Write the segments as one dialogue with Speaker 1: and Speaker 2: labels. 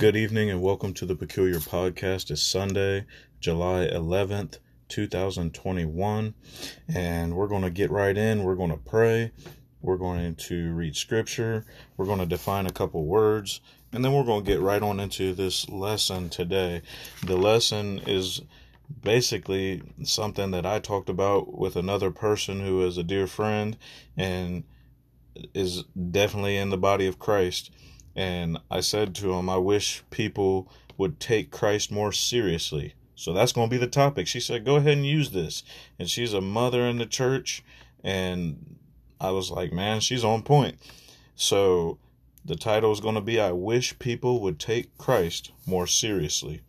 Speaker 1: Good evening and welcome to the Peculiar Podcast. It's Sunday, July 11th, 2021, and we're going to get right in. We're going to pray. We're going to read scripture. We're going to define a couple words, and then we're going to get right on into this lesson today. The lesson is basically something that I talked about with another person who is a dear friend and is definitely in the body of Christ. And I said to him, I wish people would take Christ more seriously. So that's going to be the topic. She said, Go ahead and use this. And she's a mother in the church. And I was like, Man, she's on point. So the title is going to be I Wish People Would Take Christ More Seriously.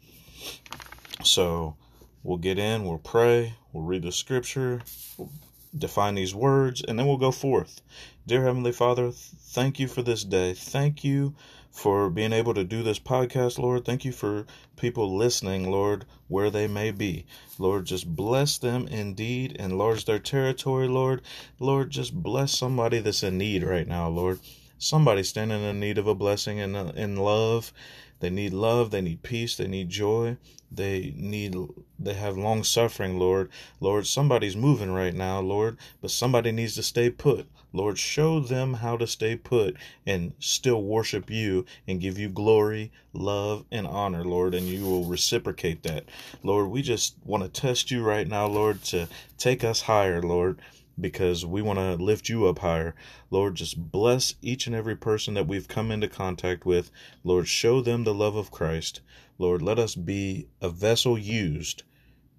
Speaker 1: So we'll get in, we'll pray, we'll read the scripture, we'll define these words, and then we'll go forth. Dear Heavenly Father, thank you for this day. Thank you for being able to do this podcast, Lord. Thank you for people listening, Lord, where they may be. Lord, just bless them indeed, enlarge their territory, Lord. Lord, just bless somebody that's in need right now, Lord. Somebody standing in need of a blessing and uh, in love. They need love, they need peace, they need joy. They need they have long suffering, Lord. Lord, somebody's moving right now, Lord, but somebody needs to stay put. Lord, show them how to stay put and still worship you and give you glory, love, and honor, Lord, and you will reciprocate that. Lord, we just want to test you right now, Lord, to take us higher, Lord because we want to lift you up higher. Lord, just bless each and every person that we've come into contact with. Lord, show them the love of Christ. Lord, let us be a vessel used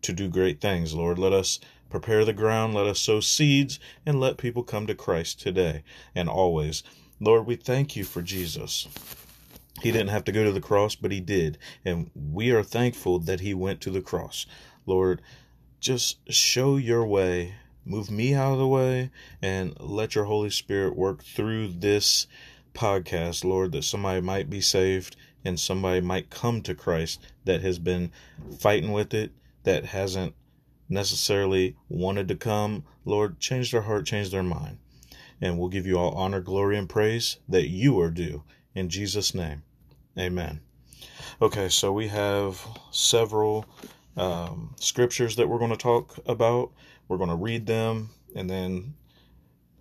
Speaker 1: to do great things. Lord, let us prepare the ground, let us sow seeds, and let people come to Christ today and always. Lord, we thank you for Jesus. He didn't have to go to the cross, but he did. And we are thankful that he went to the cross. Lord, just show your way move me out of the way and let your Holy Spirit work through this podcast, Lord, that somebody might be saved and somebody might come to Christ that has been fighting with it, that hasn't necessarily wanted to come. Lord, change their heart, change their mind. And we'll give you all honor, glory, and praise that you are due. In Jesus' name, amen. Okay, so we have several um, scriptures that we're going to talk about. We're going to read them and then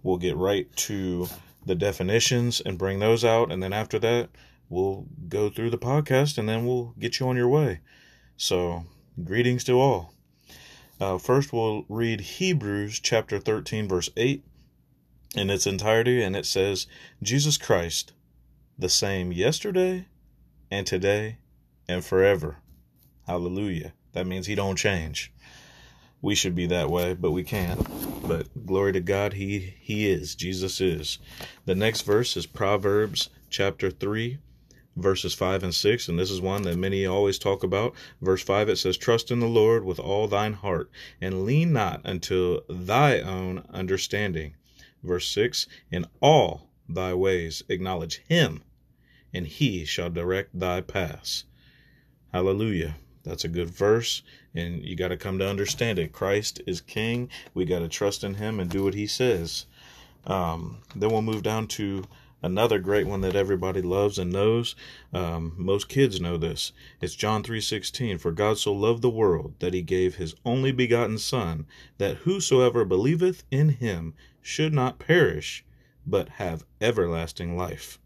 Speaker 1: we'll get right to the definitions and bring those out. And then after that, we'll go through the podcast and then we'll get you on your way. So, greetings to all. Uh, first, we'll read Hebrews chapter 13, verse 8 in its entirety, and it says, Jesus Christ, the same yesterday and today and forever. Hallelujah. That means he don't change we should be that way, but we can't. But glory to God, he he is. Jesus is. The next verse is Proverbs chapter 3 verses 5 and 6 and this is one that many always talk about. Verse 5 it says trust in the Lord with all thine heart and lean not unto thy own understanding. Verse 6 in all thy ways acknowledge him and he shall direct thy paths. Hallelujah. That's a good verse, and you got to come to understand it. Christ is King. We got to trust in Him and do what He says. Um, then we'll move down to another great one that everybody loves and knows. Um, most kids know this. It's John three sixteen. For God so loved the world that He gave His only begotten Son, that whosoever believeth in Him should not perish, but have everlasting life.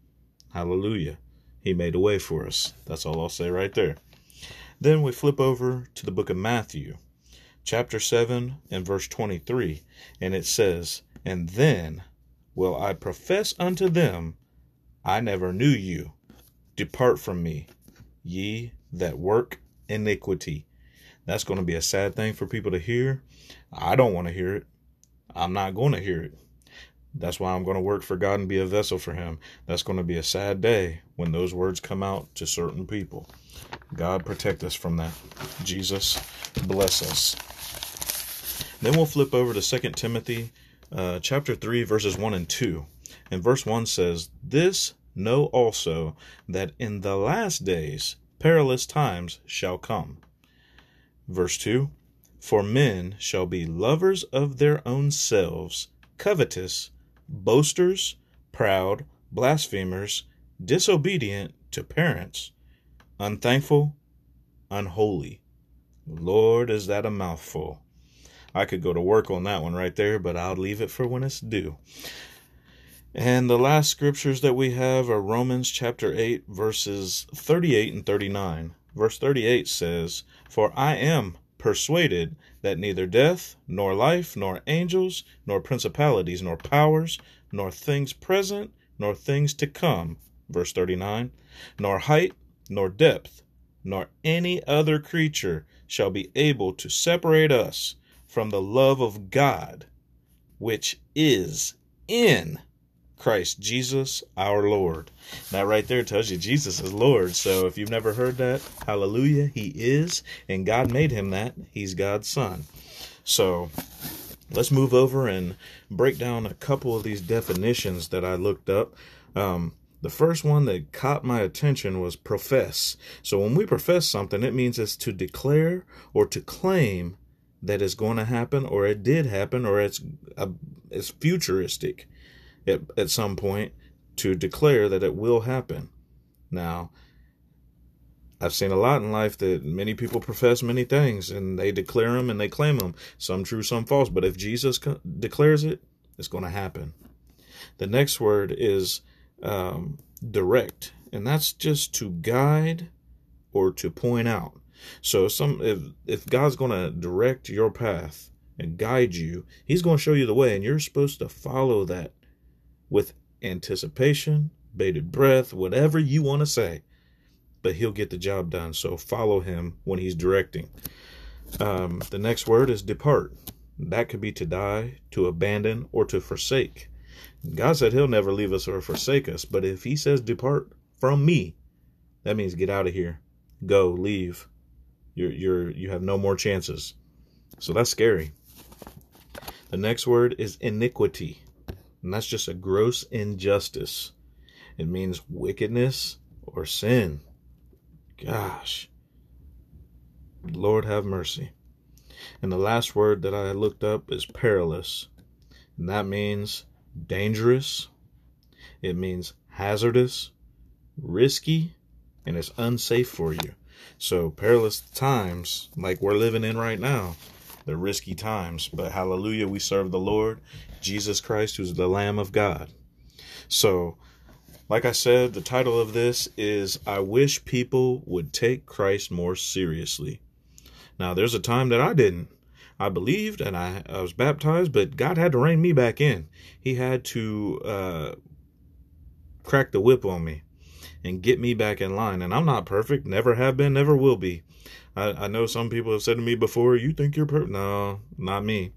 Speaker 1: Hallelujah. He made a way for us. That's all I'll say right there. Then we flip over to the book of Matthew, chapter 7 and verse 23, and it says, And then will I profess unto them, I never knew you. Depart from me, ye that work iniquity. That's going to be a sad thing for people to hear. I don't want to hear it. I'm not going to hear it. That's why I'm going to work for God and be a vessel for Him. That's going to be a sad day when those words come out to certain people. God protect us from that. Jesus bless us. Then we'll flip over to 2 Timothy uh, chapter 3, verses 1 and 2. And verse 1 says, This know also that in the last days perilous times shall come. Verse 2 For men shall be lovers of their own selves, covetous boasters, proud, blasphemers, disobedient to parents, unthankful, unholy. Lord, is that a mouthful? I could go to work on that one right there, but I'll leave it for when it's due. And the last scriptures that we have are Romans chapter 8, verses 38 and 39. Verse 38 says, For I am persuaded that neither death, nor life, nor angels, nor principalities, nor powers, nor things present, nor things to come, verse 39, nor height, nor depth, nor any other creature shall be able to separate us from the love of God, which is in Christ Jesus our Lord. That right there tells you Jesus is Lord. So if you've never heard that, hallelujah, he is, and God made him that. He's God's son. So let's move over and break down a couple of these definitions that I looked up. Um, the first one that caught my attention was profess. So when we profess something, it means it's to declare or to claim that it's going to happen or it did happen or it's uh, it's futuristic at, at some point to declare that it will happen. Now, I've seen a lot in life that many people profess many things and they declare them and they claim them, some true, some false. But if Jesus declares it, it's going to happen. The next word is um, direct, and that's just to guide or to point out. So some if if God's going to direct your path and guide you, He's going to show you the way, and you're supposed to follow that with anticipation, bated breath, whatever you want to say. But he'll get the job done. So follow him when he's directing. Um, the next word is depart. That could be to die, to abandon, or to forsake. God said he'll never leave us or forsake us. But if he says depart from me, that means get out of here. Go, leave. You're you're you have no more chances. So that's scary. The next word is iniquity. And that's just a gross injustice. It means wickedness or sin. Gosh. Lord have mercy. And the last word that I looked up is perilous. And that means dangerous. It means hazardous, risky, and it's unsafe for you. So perilous times like we're living in right now the risky times. But hallelujah, we serve the Lord, Jesus Christ, who's the Lamb of God. So, like I said, the title of this is I Wish People Would Take Christ More Seriously. Now, there's a time that I didn't. I believed and I, I was baptized, but God had to rein me back in. He had to uh, crack the whip on me and get me back in line. And I'm not perfect, never have been, never will be. I, I know some people have said to me before, you think you're perfect. No, not me.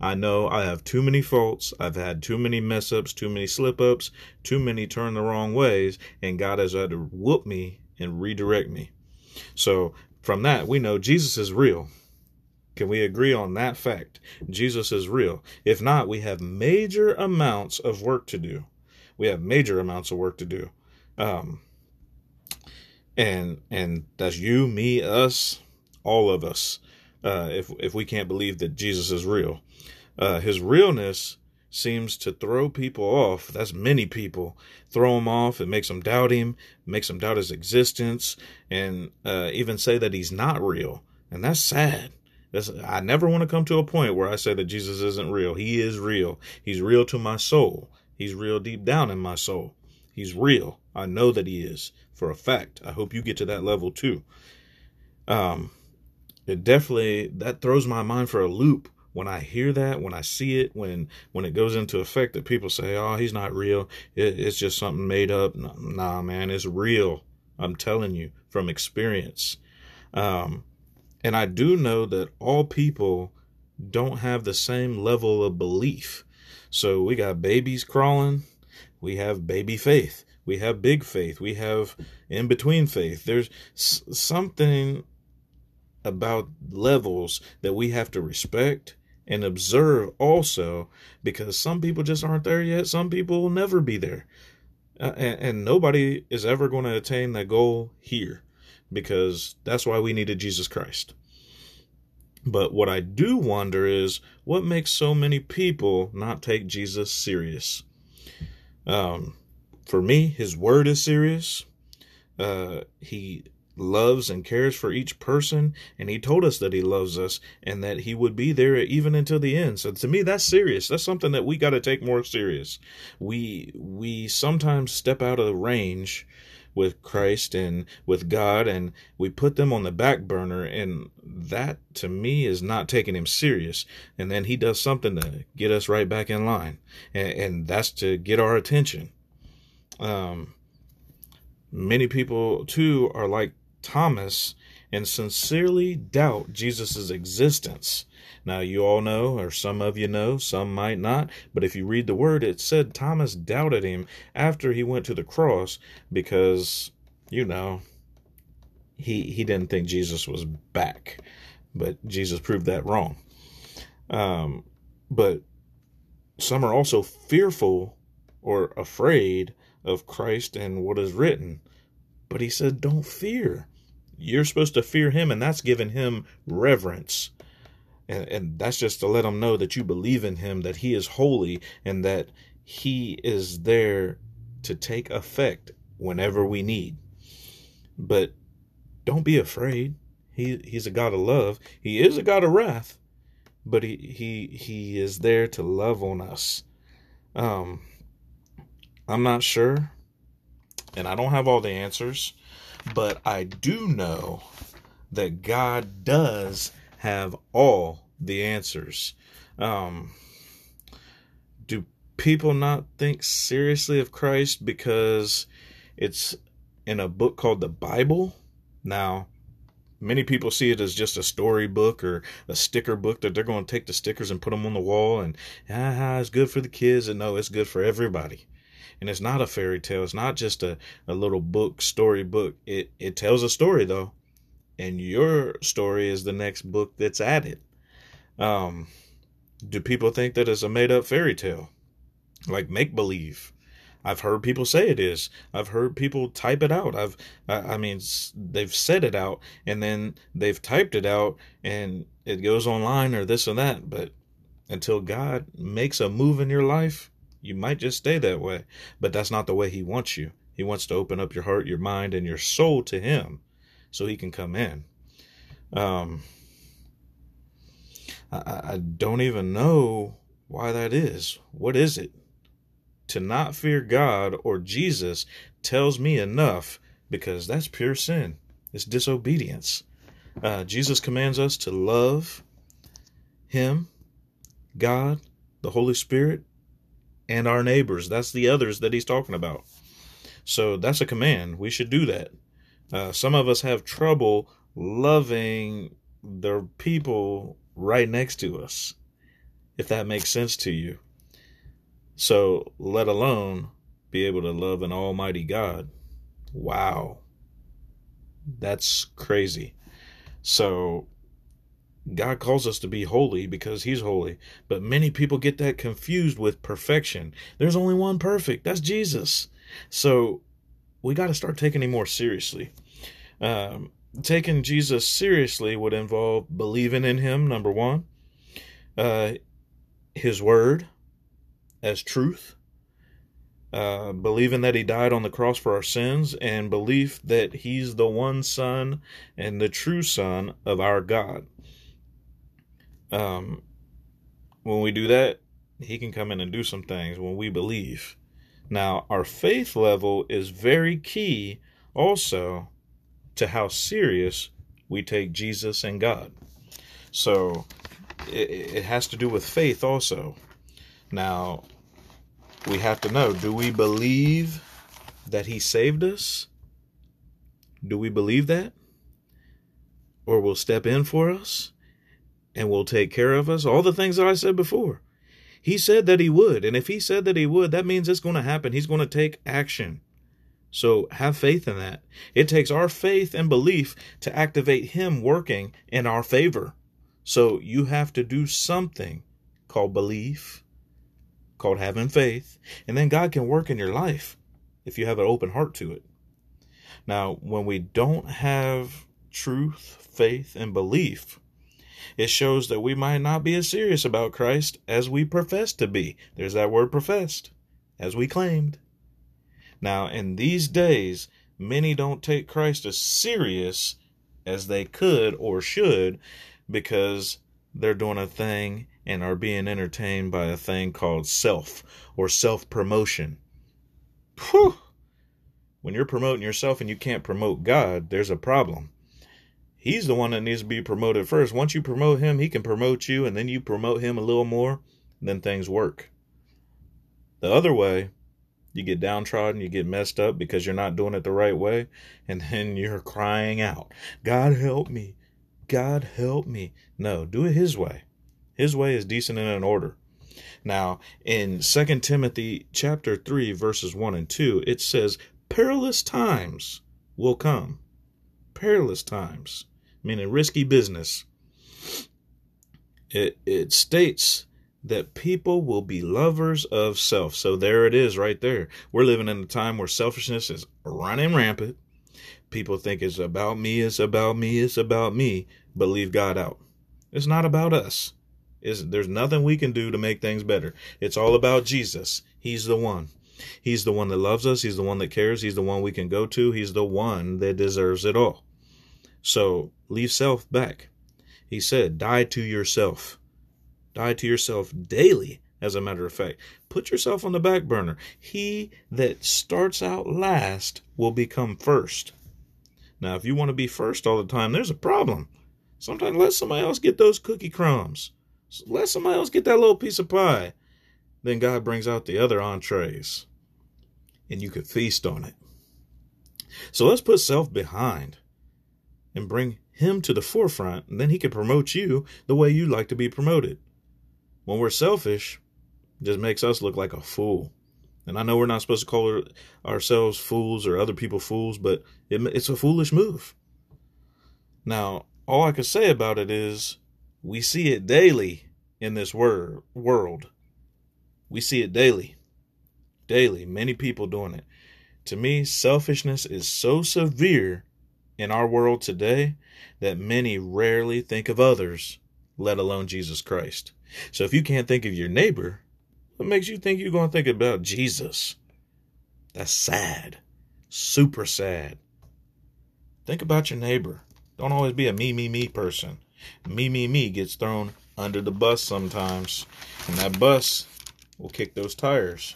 Speaker 1: I know I have too many faults. I've had too many mess ups, too many slip ups, too many turn the wrong ways, and God has had to whoop me and redirect me. So, from that, we know Jesus is real. Can we agree on that fact? Jesus is real. If not, we have major amounts of work to do. We have major amounts of work to do. Um, and and that's you, me, us, all of us. Uh, if if we can't believe that Jesus is real, uh, his realness seems to throw people off. That's many people throw him off. It makes them doubt him, makes them doubt his existence, and uh, even say that he's not real. And that's sad. That's, I never want to come to a point where I say that Jesus isn't real. He is real. He's real to my soul. He's real deep down in my soul. He's real. I know that he is for a fact. I hope you get to that level too. Um, it definitely that throws my mind for a loop when I hear that, when I see it, when when it goes into effect that people say, "Oh, he's not real. It, it's just something made up." Nah, man, it's real. I'm telling you from experience. Um, and I do know that all people don't have the same level of belief. So we got babies crawling, we have baby faith we have big faith, we have in between faith. There's something about levels that we have to respect and observe also because some people just aren't there yet. Some people will never be there. Uh, and, and nobody is ever going to attain that goal here because that's why we needed Jesus Christ. But what I do wonder is what makes so many people not take Jesus serious. Um, for me, his word is serious. Uh, he loves and cares for each person and he told us that he loves us and that he would be there even until the end. So to me that's serious. That's something that we got to take more serious. We we sometimes step out of range with Christ and with God and we put them on the back burner and that to me is not taking him serious. And then he does something to get us right back in line. And, and that's to get our attention um many people too are like Thomas and sincerely doubt Jesus' existence. Now, you all know, or some of you know, some might not, but if you read the word, it said Thomas doubted him after he went to the cross because, you know, he, he didn't think Jesus was back. But Jesus proved that wrong. Um, but some are also fearful or afraid of Christ and what is written. But he said, Don't fear. You're supposed to fear him, and that's giving him reverence. And, and that's just to let him know that you believe in him, that he is holy, and that he is there to take effect whenever we need. But don't be afraid. He he's a God of love. He is a God of wrath, but he he he is there to love on us. Um I'm not sure and I don't have all the answers, but I do know that God does have all the answers. Um, do people not think seriously of Christ because it's in a book called the Bible? Now, many people see it as just a storybook or a sticker book that they're going to take the stickers and put them on the wall and ah, it's good for the kids and no, it's good for everybody and it's not a fairy tale. It's not just a, a little book, story book. It it tells a story though, and your story is the next book that's added. Um, do people think that it's a made up fairy tale, like make believe? I've heard people say it is. I've heard people type it out. I've, I mean, they've said it out and then they've typed it out and it goes online or this or that. But until God makes a move in your life, you might just stay that way, but that's not the way He wants you. He wants to open up your heart, your mind, and your soul to Him so He can come in. Um, I, I don't even know why that is. What is it? To not fear God or Jesus tells me enough because that's pure sin. It's disobedience. Uh, Jesus commands us to love Him, God, the Holy Spirit, and our neighbors. That's the others that he's talking about. So that's a command. We should do that. Uh, some of us have trouble loving the people right next to us, if that makes sense to you. So, let alone be able to love an almighty God. Wow. That's crazy. So, God calls us to be holy because He's holy. But many people get that confused with perfection. There's only one perfect, that's Jesus. So we got to start taking Him more seriously. Um, taking Jesus seriously would involve believing in Him, number one, uh, His Word as truth. Uh, believing that he died on the cross for our sins and belief that he's the one son and the true son of our God. Um, when we do that, he can come in and do some things when we believe. Now, our faith level is very key also to how serious we take Jesus and God. So it, it has to do with faith also. Now, we have to know do we believe that He saved us? Do we believe that? Or will step in for us? And will take care of us. All the things that I said before. He said that he would. And if he said that he would, that means it's going to happen. He's going to take action. So have faith in that. It takes our faith and belief to activate him working in our favor. So you have to do something called belief, called having faith, and then God can work in your life if you have an open heart to it. Now, when we don't have truth, faith, and belief, it shows that we might not be as serious about Christ as we profess to be. There's that word professed, as we claimed. Now, in these days, many don't take Christ as serious as they could or should because they're doing a thing and are being entertained by a thing called self or self promotion. When you're promoting yourself and you can't promote God, there's a problem. He's the one that needs to be promoted first. Once you promote him, he can promote you, and then you promote him a little more, then things work. The other way, you get downtrodden, you get messed up because you're not doing it the right way, and then you're crying out, God help me. God help me. No, do it his way. His way is decent and in order. Now, in 2 Timothy chapter 3 verses 1 and 2, it says, "Perilous times will come." Perilous times, meaning risky business. It it states that people will be lovers of self. So there it is right there. We're living in a time where selfishness is running rampant. People think it's about me, it's about me, it's about me, but leave God out. It's not about us. Is there's nothing we can do to make things better. It's all about Jesus. He's the one. He's the one that loves us. He's the one that cares. He's the one we can go to. He's the one that deserves it all. So leave self back. He said, die to yourself. Die to yourself daily, as a matter of fact. Put yourself on the back burner. He that starts out last will become first. Now, if you want to be first all the time, there's a problem. Sometimes let somebody else get those cookie crumbs. Let somebody else get that little piece of pie. Then God brings out the other entrees and you can feast on it. So let's put self behind and bring him to the forefront, and then he can promote you the way you like to be promoted. When we're selfish, it just makes us look like a fool. And I know we're not supposed to call ourselves fools or other people fools, but it, it's a foolish move. Now, all I can say about it is we see it daily in this wor- world. We see it daily. Daily. Many people doing it. To me, selfishness is so severe in our world today that many rarely think of others, let alone Jesus Christ. So if you can't think of your neighbor, what makes you think you're going to think about Jesus? That's sad. Super sad. Think about your neighbor. Don't always be a me, me, me person. Me, me, me gets thrown under the bus sometimes. And that bus will kick those tires.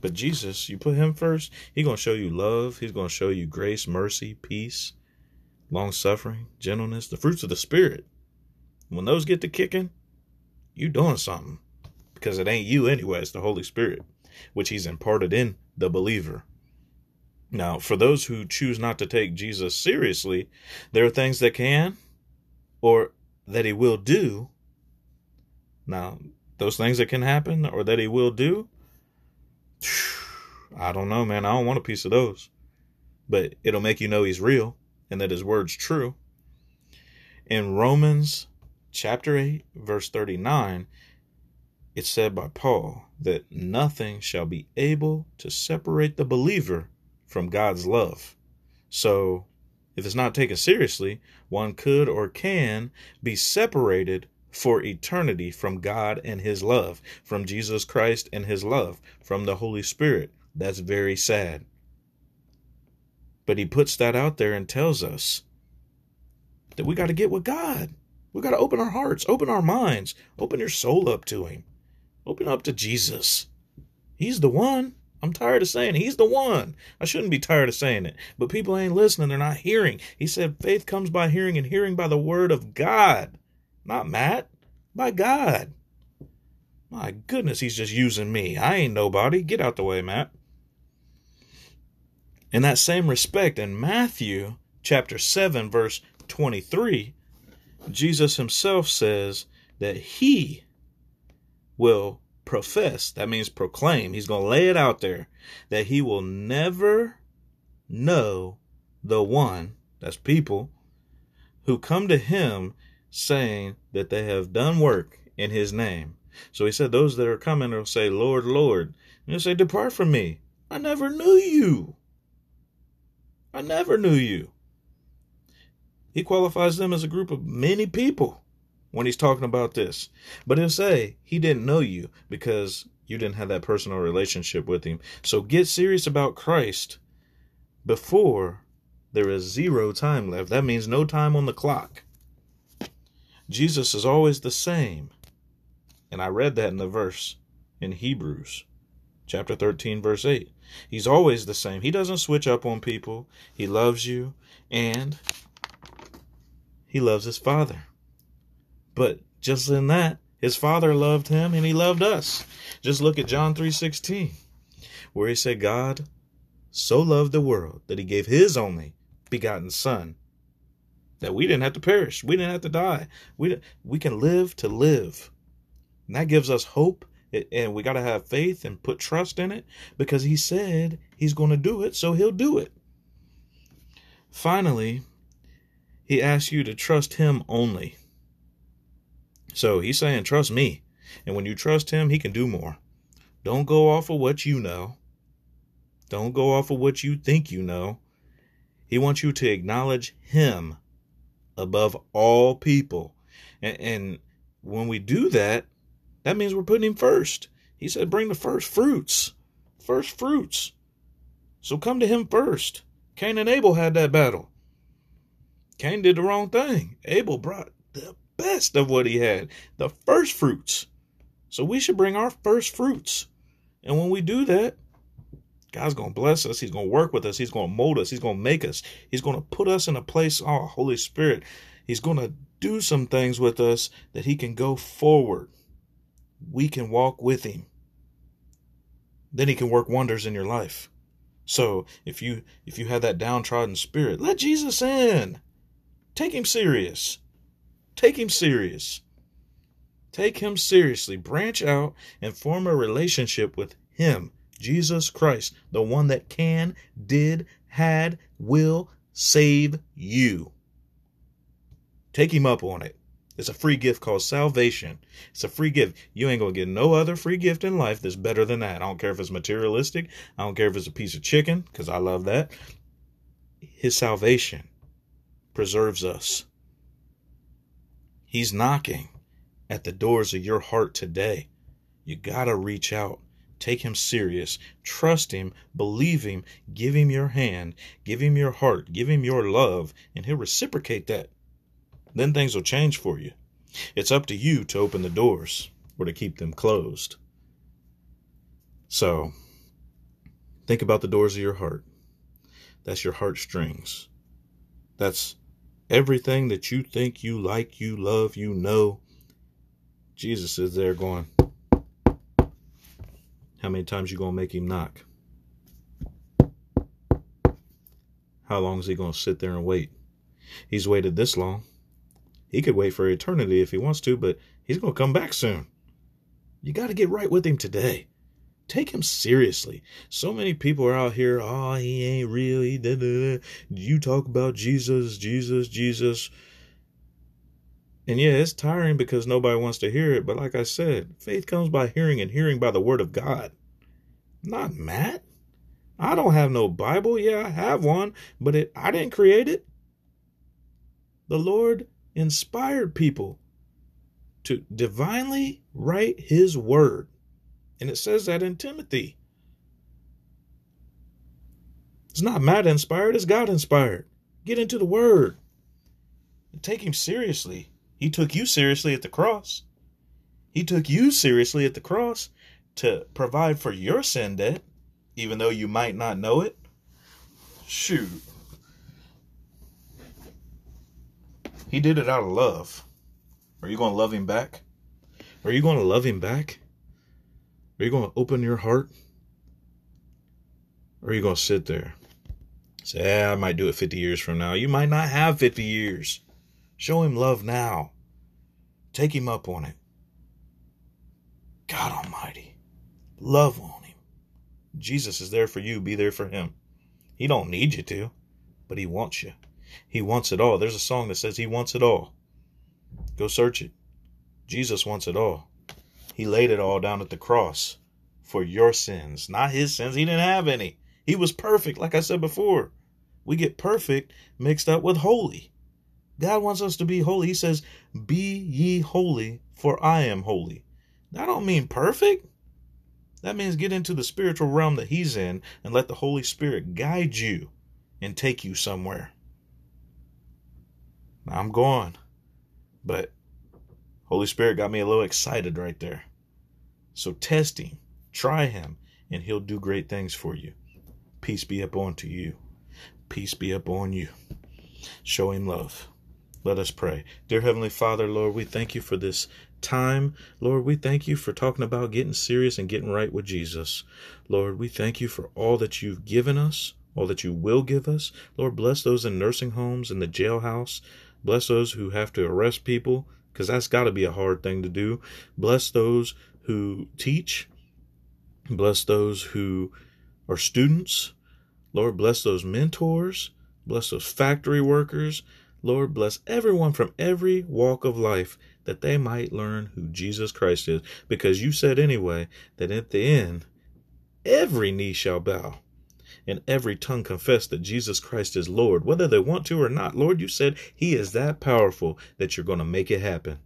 Speaker 1: But Jesus, you put him first, he's going to show you love. He's going to show you grace, mercy, peace, long suffering, gentleness, the fruits of the Spirit. When those get to kicking, you doing something. Because it ain't you anyway, it's the Holy Spirit, which he's imparted in the believer. Now, for those who choose not to take Jesus seriously, there are things that can or that he will do. Now, those things that can happen or that he will do, I don't know, man. I don't want a piece of those. But it'll make you know he's real and that his word's true. In Romans chapter 8, verse 39, it's said by Paul that nothing shall be able to separate the believer from God's love. So, if it's not taken seriously, one could or can be separated for eternity from God and His love, from Jesus Christ and His love, from the Holy Spirit. That's very sad. But He puts that out there and tells us that we got to get with God. We got to open our hearts, open our minds, open your soul up to Him, open up to Jesus. He's the one. I'm tired of saying it. he's the one. I shouldn't be tired of saying it, but people ain't listening. They're not hearing. He said faith comes by hearing and hearing by the word of God. Not Matt. By God. My goodness, he's just using me. I ain't nobody. Get out the way, Matt. In that same respect, in Matthew chapter 7, verse 23, Jesus himself says that he will profess, that means proclaim, he's going to lay it out there, that he will never know the one, that's people, who come to him saying that they have done work in his name. So he said, Those that are coming will say, Lord, Lord. And he'll say, Depart from me. I never knew you. I never knew you. He qualifies them as a group of many people when he's talking about this. But he'll say, He didn't know you because you didn't have that personal relationship with him. So get serious about Christ before there is zero time left. That means no time on the clock. Jesus is always the same. And I read that in the verse in Hebrews chapter 13, verse 8. He's always the same. He doesn't switch up on people. He loves you and he loves his father. But just in that, his father loved him and he loved us. Just look at John 3:16 where he said God so loved the world that he gave his only begotten son that we didn't have to perish. We didn't have to die. We we can live to live. And that gives us hope and we got to have faith and put trust in it because he said he's going to do it, so he'll do it. Finally, he asks you to trust him only. So he's saying, trust me. And when you trust him, he can do more. Don't go off of what you know. Don't go off of what you think you know. He wants you to acknowledge him above all people. And, and when we do that, that means we're putting him first. He said, bring the first fruits. First fruits. So come to him first. Cain and Abel had that battle. Cain did the wrong thing. Abel brought the best of what he had, the first fruits. So we should bring our first fruits. And when we do that, God's going to bless us. He's going to work with us. He's going to mold us. He's going to make us. He's going to put us in a place, oh, Holy Spirit. He's going to do some things with us that He can go forward we can walk with him. Then he can work wonders in your life. So if you if you have that downtrodden spirit, let Jesus in. Take him serious. Take him serious. Take him seriously. Branch out and form a relationship with him, Jesus Christ, the one that can, did, had, will save you. Take him up on it. It's a free gift called salvation. It's a free gift. You ain't going to get no other free gift in life that's better than that. I don't care if it's materialistic. I don't care if it's a piece of chicken, because I love that. His salvation preserves us. He's knocking at the doors of your heart today. You got to reach out. Take him serious. Trust him. Believe him. Give him your hand. Give him your heart. Give him your love. And he'll reciprocate that then things will change for you. It's up to you to open the doors or to keep them closed. So, think about the doors of your heart. That's your heartstrings. That's everything that you think you like, you love, you know. Jesus is there going, How many times you to make him knock? How long is he to sit there and wait? He's waited this long. He could wait for eternity if he wants to, but he's to come back soon. You got to get right with him today. Take him seriously. So many people are out here, oh, he ain't real. He da, da. You talk about Jesus, Jesus, Jesus. And yeah, it's tiring because nobody wants to hear it. But like I said, faith comes by hearing and hearing by the word of God. not Matt. I don't have no Bible. Yeah, I have one, but it I didn't create it. The Lord inspired people to divinely write his word. And it says that in Timothy. It's not Matt inspired, it's God inspired. Get into the word and take him seriously. He took you seriously at the cross. He took you seriously at the cross to provide for your sin debt, even though you might not know it. Shoot. He did it out of love. Are you going to love him back? Are you going to love him back? Are you going to open your heart? Or are you going to sit there? Say, eh, I might do it 50 years from now. You might not have 50 years. Show him love now. Take him up on it. God Almighty. Love on him. Jesus is there for you. Be there for him. He don't need you to, but he wants you. He wants it all. There's a song that says he wants it all. Go search it. Jesus wants it all. He laid it all down at the cross for your sins, not his sins. He didn't have any. He was perfect, like I said before. We get perfect mixed up with holy. God wants us to be holy. He says, Be ye holy, for I am holy. That don't mean perfect. That means get into the spiritual realm that he's in and let the Holy Spirit guide you and take you somewhere. I'm going. But Holy Spirit got me a little excited right there. So test him, try him, and he'll do great things for you. Peace be upon to you. Peace be upon you. Show him love. Let us pray. Dear Heavenly Father, Lord, we thank you for this time. Lord, we thank you for talking about getting serious and getting right with Jesus. Lord, we thank you for all that you've given us, all that you will give us. Lord, bless those in nursing homes, in the jailhouse. Bless those who have to arrest people, because that's got to be a hard thing to do. Bless those who teach. Bless those who are students. Lord, bless those mentors. Bless those factory workers. Lord, bless everyone from every walk of life that they might learn who Jesus Christ is. Because you said anyway that at the end, every knee shall bow and every tongue confess that Jesus Christ is Lord, whether they want to or not. Lord, you said He is that powerful that you're going to make it happen.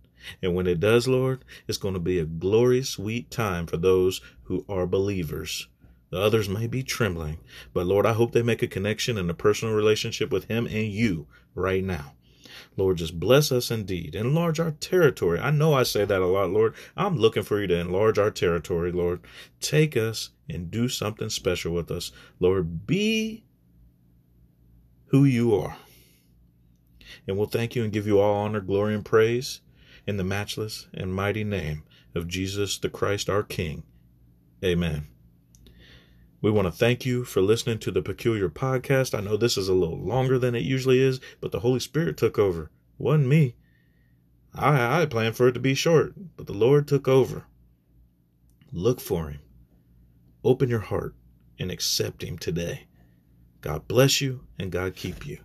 Speaker 1: And when it does, Lord, it's going to be a glorious, sweet time for those who are believers. The others may be trembling, but Lord, I hope they make a connection and a personal relationship with Him and you right now. Lord, just bless us indeed. Enlarge our territory. I know I say that a lot, Lord. I'm looking for you to enlarge our territory, Lord. Take us and do something special with us. Lord, be who you are. And we'll thank you and give you all honor, glory, and praise in the matchless and mighty name of Jesus the Christ, our King. Amen. We want to thank you for listening to the Peculiar Podcast. I know this is a little longer than it usually is, but the Holy Spirit took over. It wasn't me. I, I planned for it to be short, but the Lord took over. Look for Him. Open your heart and accept Him today. God bless you and God keep you.